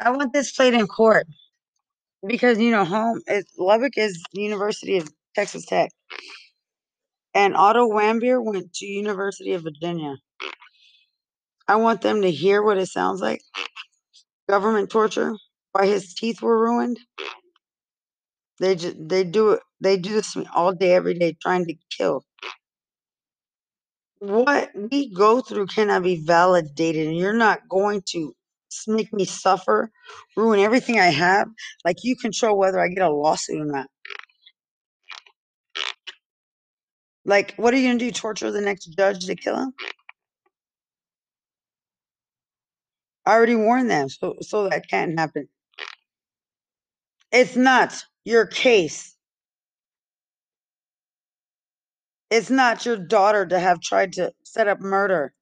I want this played in court because you know home is Lubbock is University of Texas Tech, and Otto Warmbier went to University of Virginia. I want them to hear what it sounds like. Government torture, why his teeth were ruined. They just they do it. They do this all day, every day, trying to kill. What we go through cannot be validated, and you're not going to make me suffer, ruin everything I have. Like you control whether I get a lawsuit or not. Like, what are you gonna do? Torture the next judge to kill him? I already warned them, so so that can't happen. It's not your case. It's not your daughter to have tried to set up murder,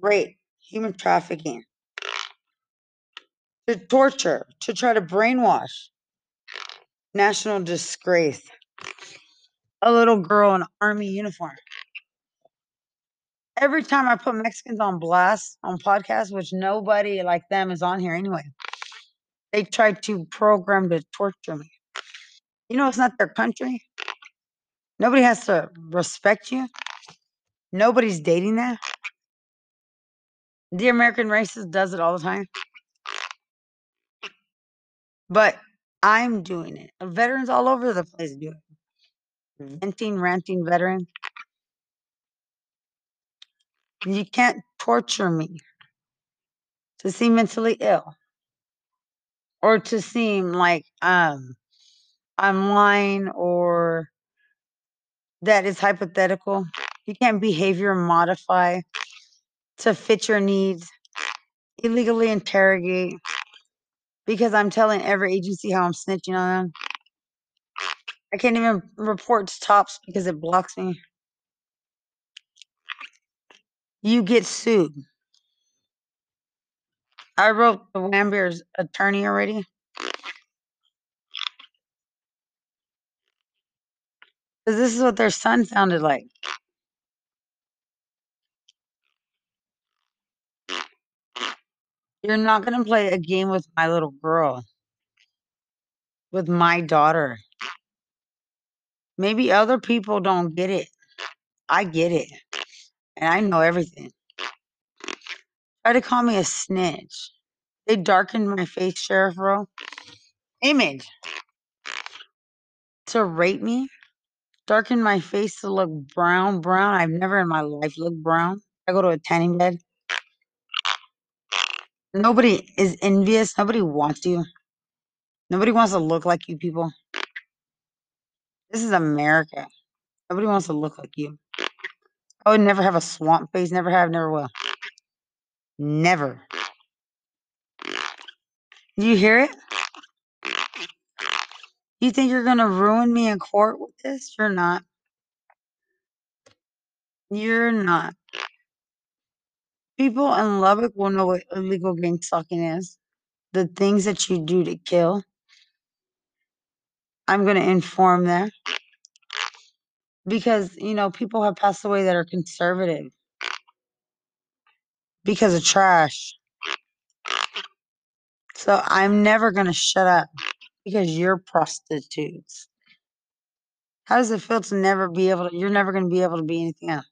rape, human trafficking, to torture, to try to brainwash. National disgrace. A little girl in army uniform. Every time I put Mexicans on blast on podcasts, which nobody like them is on here anyway, they try to program to torture me. You know, it's not their country. Nobody has to respect you. Nobody's dating that. The American racist does it all the time. But I'm doing it. Veterans all over the place do it. Venting, ranting veteran. You can't torture me to seem mentally ill or to seem like um I'm lying or that is hypothetical. You can't behavior modify to fit your needs, illegally interrogate because I'm telling every agency how I'm snitching on them. I can't even report to TOPS because it blocks me. You get sued. I wrote the Warmbier's attorney already. Because this is what their son sounded like. You're not going to play a game with my little girl, with my daughter. Maybe other people don't get it. I get it. And I know everything. Try to call me a snitch. They darkened my face, Sheriff Rowe. Image. To rape me. Darken my face to look brown, brown. I've never in my life looked brown. I go to a tanning bed. Nobody is envious. Nobody wants you. Nobody wants to look like you people. This is America. Nobody wants to look like you. I would never have a swamp face. Never have, never will. Never. You hear it? You think you're going to ruin me in court with this? You're not. You're not. People in Lubbock will know what illegal gang stalking is. The things that you do to kill. I'm going to inform them because, you know, people have passed away that are conservative because of trash. So I'm never going to shut up because you're prostitutes. How does it feel to never be able to, you're never going to be able to be anything else?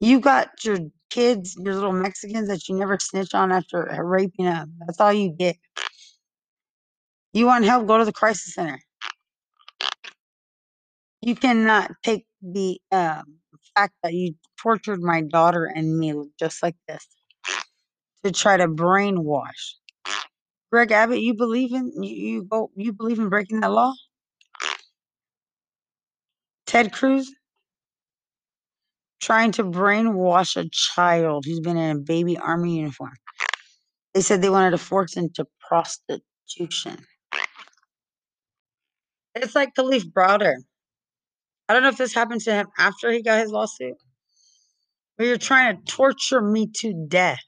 You got your kids, your little Mexicans that you never snitch on after raping them. That's all you get. You want help? Go to the crisis center. You cannot take the um, fact that you tortured my daughter and me just like this to try to brainwash. Greg Abbott, you believe in you, you go you believe in breaking that law? Ted Cruz trying to brainwash a child who's been in a baby army uniform. They said they wanted to force into prostitution. It's like Kalief Browder. I don't know if this happened to him after he got his lawsuit. But you're trying to torture me to death.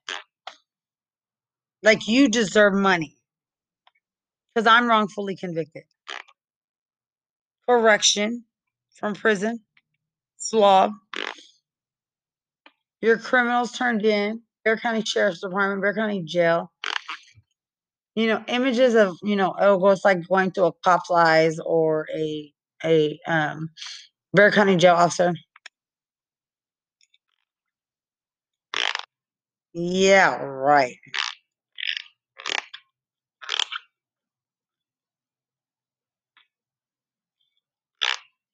Like you deserve money. Because I'm wrongfully convicted. Correction from prison. Slob. Your criminals turned in. Bexar County Sheriff's Department, Bexar County Jail. You know, images of, you know, it's like going to a cop's eyes or a a um Bexar County jail officer. Yeah, right.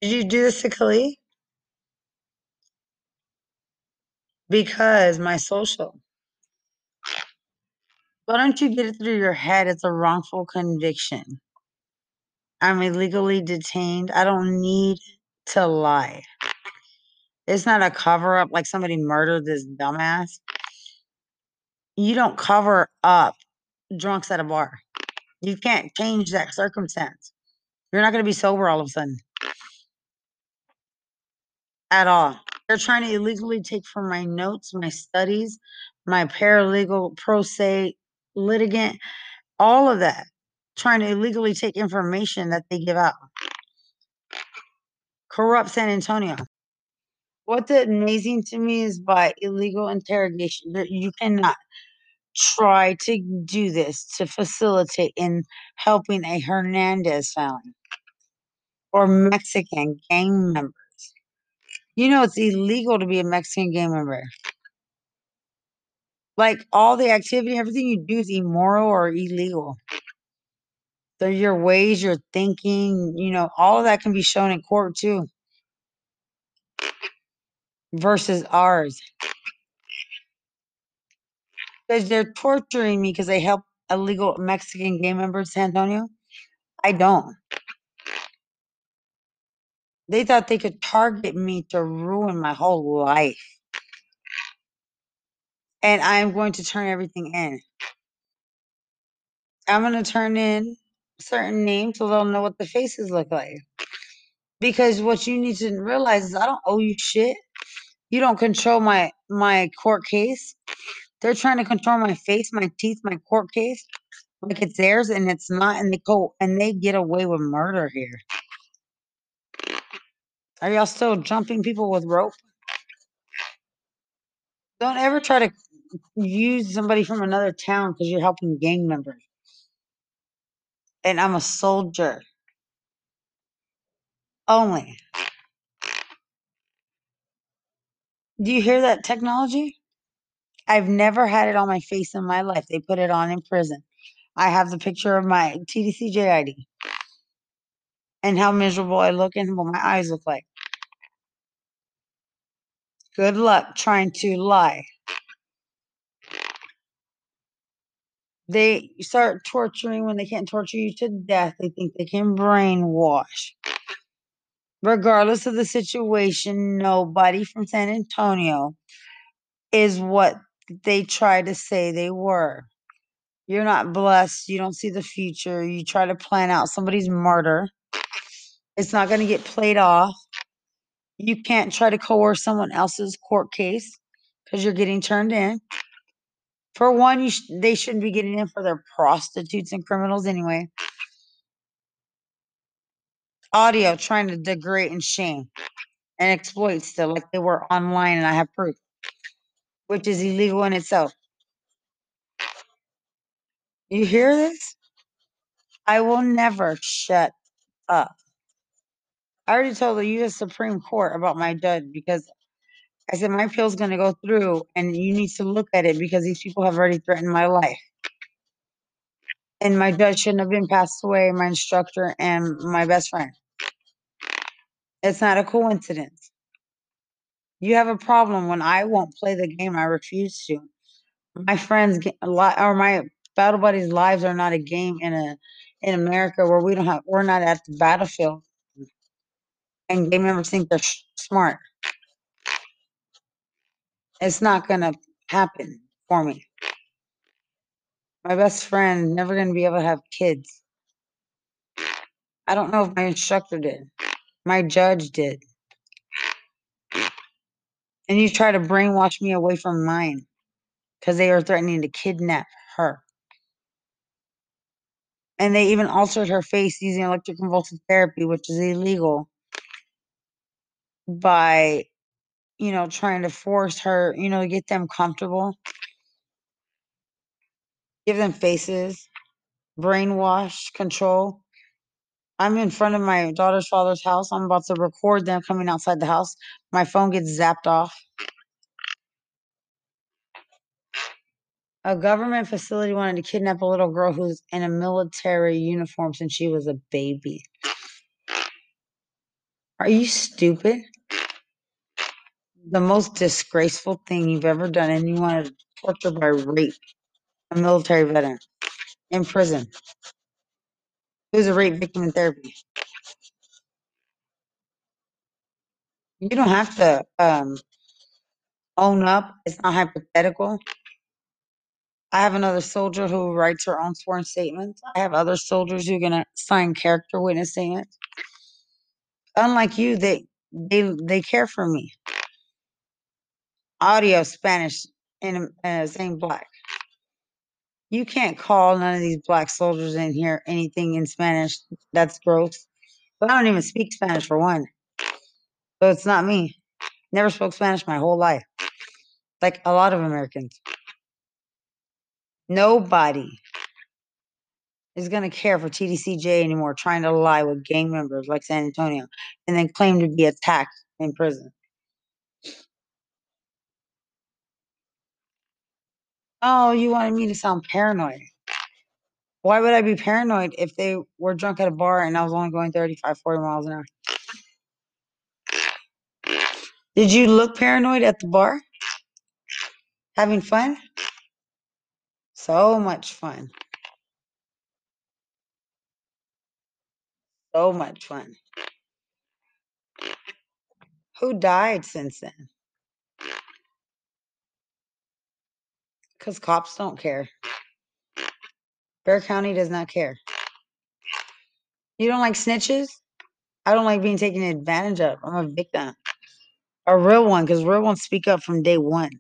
Did you do this to Khalid? Because my social. Why don't you get it through your head? It's a wrongful conviction. I'm illegally detained. I don't need to lie. It's not a cover up like somebody murdered this dumbass. You don't cover up drunks at a bar. You can't change that circumstance. You're not going to be sober all of a sudden. At all. They're trying to illegally take from my notes, my studies, my paralegal pro se litigant, all of that. Trying to illegally take information that they give out. Corrupt San Antonio. What's amazing to me is by illegal interrogation, you cannot try to do this to facilitate in helping a Hernandez family or Mexican gang members. You know, it's illegal to be a Mexican gang member. Like all the activity, everything you do is immoral or illegal. They're your ways, your thinking, you know, all of that can be shown in court too. Versus ours. Because they're torturing me because they help illegal Mexican gang members, San Antonio. I don't. They thought they could target me to ruin my whole life. And I'm going to turn everything in. I'm going to turn in certain names so they'll know what the faces look like. Because what you need to realize is I don't owe you shit. You don't control my my court case. They're trying to control my face, my teeth, my court case like it's theirs and it's not and they go and they get away with murder here. Are y'all still jumping people with rope? Don't ever try to use somebody from another town because you're helping gang members. And I'm a soldier. Only. Do you hear that technology? I've never had it on my face in my life. They put it on in prison. I have the picture of my TDCJ ID and how miserable I look and what my eyes look like. Good luck trying to lie. They start torturing when they can't torture you to death. They think they can brainwash. Regardless of the situation, nobody from San Antonio is what they try to say they were. You're not blessed. You don't see the future. You try to plan out somebody's murder. It's not going to get played off. You can't try to coerce someone else's court case because you're getting turned in. For one, you sh- they shouldn't be getting in for their prostitutes and criminals anyway. Audio trying to degrade and shame and exploit still like they were online and I have proof, which is illegal in itself. You hear this? I will never shut up. I already told the U.S. Supreme Court about my judge because I said my appeal's going to go through and you need to look at it because these people have already threatened my life. And my judge shouldn't have been passed away, my instructor and my best friend. It's not a coincidence. You have a problem when I won't play the game. I refuse to. My friends get a lot, or my battle buddies' lives are not a game in a in America where we don't have we're not at the battlefield, and game members think they're sh- smart. It's not gonna happen for me. My best friend never gonna be able to have kids. I don't know if my instructor did. My judge did. And you try to brainwash me away from mine because they are threatening to kidnap her. And they even altered her face using electroconvulsive therapy, which is illegal, by, you know, trying to force her, you know, get them comfortable. give them faces, brainwash, control. I'm in front of my daughter's father's house. I'm about to record them coming outside the house. My phone gets zapped off. A government facility wanted to kidnap a little girl who's in a military uniform since she was a baby. Are you stupid? The most disgraceful thing you've ever done, and you want to torture by rape a military veteran in prison who's a rape victim in therapy. You don't have to um, own up. It's not hypothetical. I have another soldier who writes her own sworn statements. I have other soldiers who are gonna sign character witness statements. Unlike you, they they they care for me. Audio Spanish in uh, saying black. You can't call none of these black soldiers in here anything in Spanish. That's gross. But I don't even speak Spanish for one. So it's not me. Never spoke Spanish my whole life. Like a lot of Americans. Nobody is going to care for TDCJ anymore, trying to lie with gang members like San Antonio and then claim to be attacked in prison. Oh, you wanted me to sound paranoid. Why would I be paranoid if they were drunk at a bar and I was only going 35, 40 miles an hour? Did you look paranoid at the bar? Having fun? So much fun. So much fun. Who died since then? Because cops don't care. Bexar County does not care. You don't like snitches? I don't like being taken advantage of. I'm a victim. A real one, because real ones speak up from day one.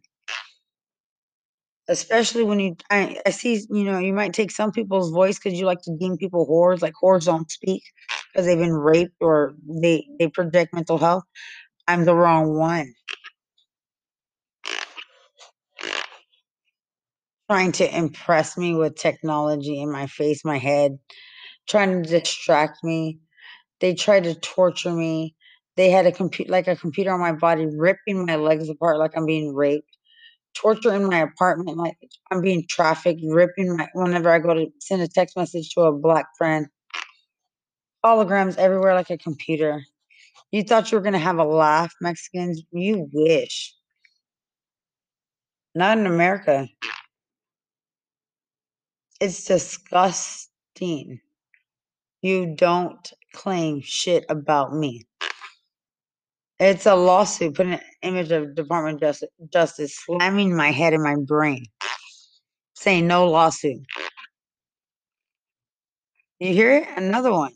Especially when you, I, I see, you know, you might take some people's voice because you like to deem people whores, like whores don't speak because they've been raped or they, they project mental health. I'm the wrong one. Trying to impress me with technology in my face, my head, trying to distract me. They tried to torture me. They had a computer, like a computer on my body, ripping my legs apart like I'm being raped. Torture in my apartment, like I'm being trafficked, ripping my, whenever I go to send a text message to a black friend. Holograms everywhere like a computer. You thought you were going to have a laugh, Mexicans? You wish. Not in America. It's disgusting. You don't claim shit about me. It's a lawsuit. Put an image of Department of Justice, Justice slamming my head in my brain, saying no lawsuit. You hear it? Another one.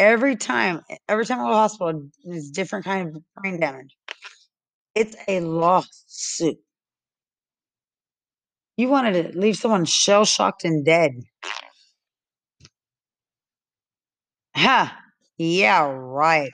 Every time, every time I go to the hospital, it's different kind of brain damage. It's a lawsuit. You wanted to leave someone shell shocked and dead. Huh. Yeah, right.